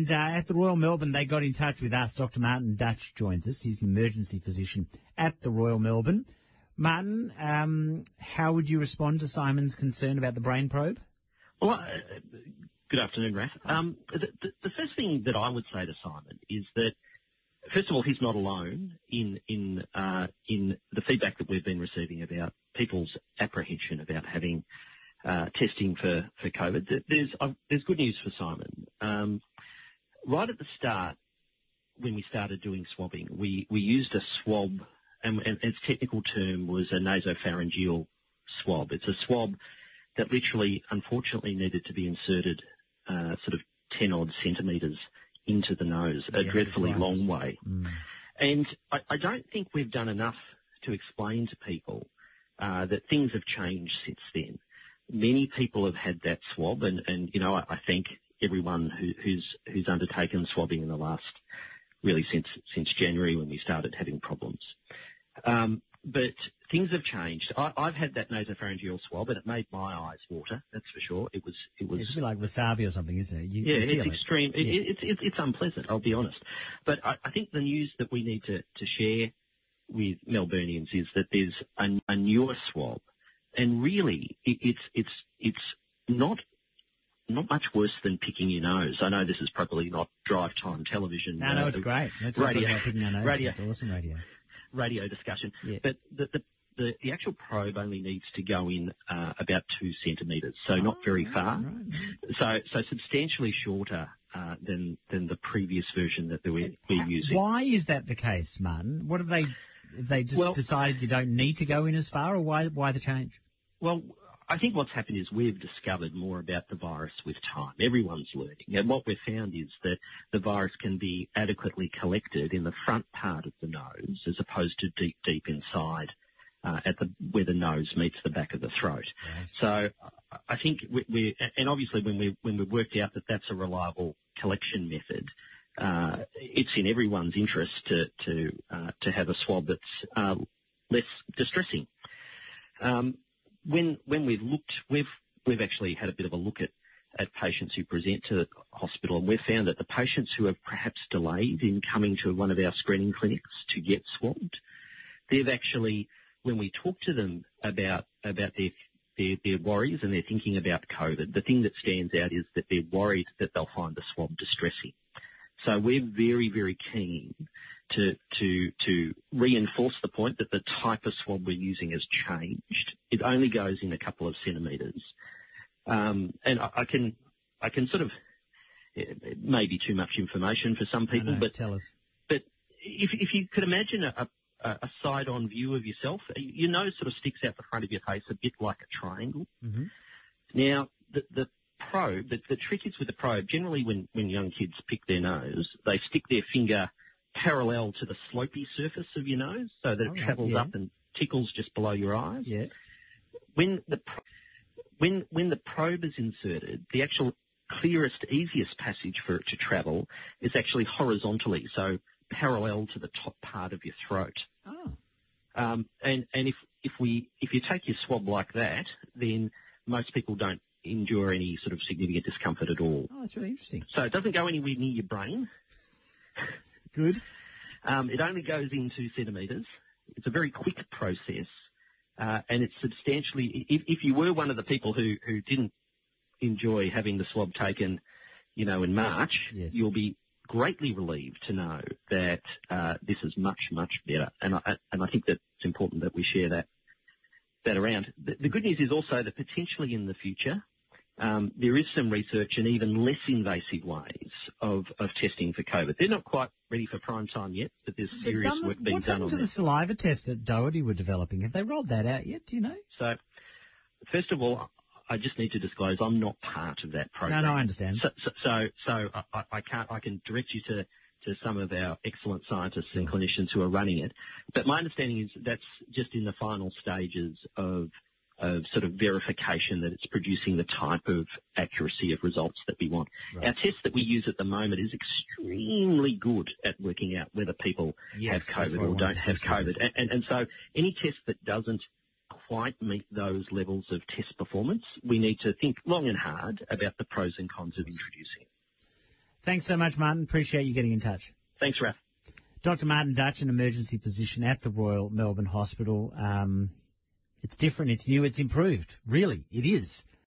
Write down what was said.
And, uh, at the Royal Melbourne, they got in touch with us. Dr. Martin Dutch joins us. He's an emergency physician at the Royal Melbourne. Martin, um, how would you respond to Simon's concern about the brain probe? Well, uh, good afternoon, Raf. Um, the, the, the, first thing that I would say to Simon is that, first of all, he's not alone in in uh, in the feedback that we've been receiving about people's apprehension about having uh, testing for, for COVID. There's uh, there's good news for Simon. Um, right at the start, when we started doing swabbing, we, we used a swab, and, and its technical term was a nasopharyngeal swab. It's a swab that literally, unfortunately, needed to be inserted uh, sort of 10 odd centimetres into the nose, a yeah, dreadfully long way. Mm. And I, I, don't think we've done enough to explain to people uh, that things have changed since then. Many people have had that swab, and, and you know, I, I think everyone who's who's undertaken swabbing in the last really since since January when we started having problems. Um, but things have changed. I, have had that nasopharyngeal swab, and it made my eyes water. That's for sure. It was. It was. It's a bit like wasabi or something, isn't it? You, yeah, it's it. extreme. Yeah. it's, it's it's unpleasant. I'll be honest. But I, think the news that we need to to share with Melburnians is that there's a, newer swab, and really, it's it's it's not not much worse than picking your nose. I know this is probably not drive time television. No, uh, no, it's great. That's radio, picking our nose. Radio, it's awesome radio. Radio discussion. Yeah. But the, the, the, the, actual probe only needs to go in uh, about two centimetres, so oh, not very right, far. Right. So, so substantially shorter uh, than than the previous version that we're, we're using. Why is that the case, Martin? What have they? Have they just well, decided you don't need to go in as far, or why why the change? Well, I think what's happened is we've discovered more about the virus with time. Everyone's learning. And what we've found is that the virus can be adequately collected in the front part of the nose as opposed to deep, deep inside uh, at the where the nose meets the back of the throat. So I think we, we, and obviously when we when we worked out that that's a reliable collection method, uh, it's in everyone's interest to to uh, to have a swab that's uh, less distressing. Um, when when we've looked, we've we've actually had a bit of a look at at patients who present to the hospital, and we've found that the patients who have perhaps delayed in coming to one of our screening clinics to get swabbed, they've actually, when we talk to them about about their worries and their thinking about COVID, the thing that stands out is that they're worried that they'll find the swab distressing. So we're very, very keen to, to, to reinforce the point that the type of swab we're using has changed. It only goes in a couple of centimetres. Um, and I, I, can, I can sort of, it may be too much information for some people, know, but tell us. But if, if you could imagine a, a, a side-on view of yourself, your nose sort of sticks out the front of your face a bit like a triangle. Mm-hmm. Now, the, the probe, the, the trick is with the probe, generally when, when young kids pick their nose, they stick their finger parallel to the slopy surface of your nose so that it travels yeah. up and tickles just below your eyes. Yeah. When the when when the probe is inserted, the actual clearest, easiest passage for it to travel is actually horizontally, so parallel to the top part of your throat. Oh. Um, and and if if we if you take your swab like that, then most people don't endure any sort of significant discomfort at all. Oh, that's really interesting. So it doesn't go anywhere near your brain. Good. Um, it only goes in two centimetres. It's a very quick process, uh, and it's substantially. If, if, you were one of the people who who didn't enjoy having the swab taken, you know, in March, yes. you'll be greatly relieved to know that uh, this is much much better, and I and I think that it's important that we share that that around. The, the good news is also that potentially in the future, um, there is some research in even less invasive ways of, of testing for COVID. They're not quite ready for prime time yet, but there's serious work being done on to this. the saliva test that Doherty were developing? Have they rolled that out yet? Do you know? So, first of all, I just need to disclose I'm not part of that program. No, no, I understand. So, so, so, so I, I, can't. I can direct you to to some of our excellent scientists and clinicians who are running it. But my understanding is that's just in the final stages of of sort of verification that it's producing the type of accuracy of results that we want. Right. Our test that we use at the moment is extremely good at working out whether people yes, have COVID or don't have COVID. And, and, and so any test that doesn't quite meet those levels of test performance, we need to think long and hard about the pros and cons of introducing it. Thanks so much, Martin. Appreciate you getting in touch. Thanks, Ralph. Dr. Martin Dutch, an emergency physician at the Royal Melbourne Hospital. Um, it's different, it's new, it's improved. Really, it is.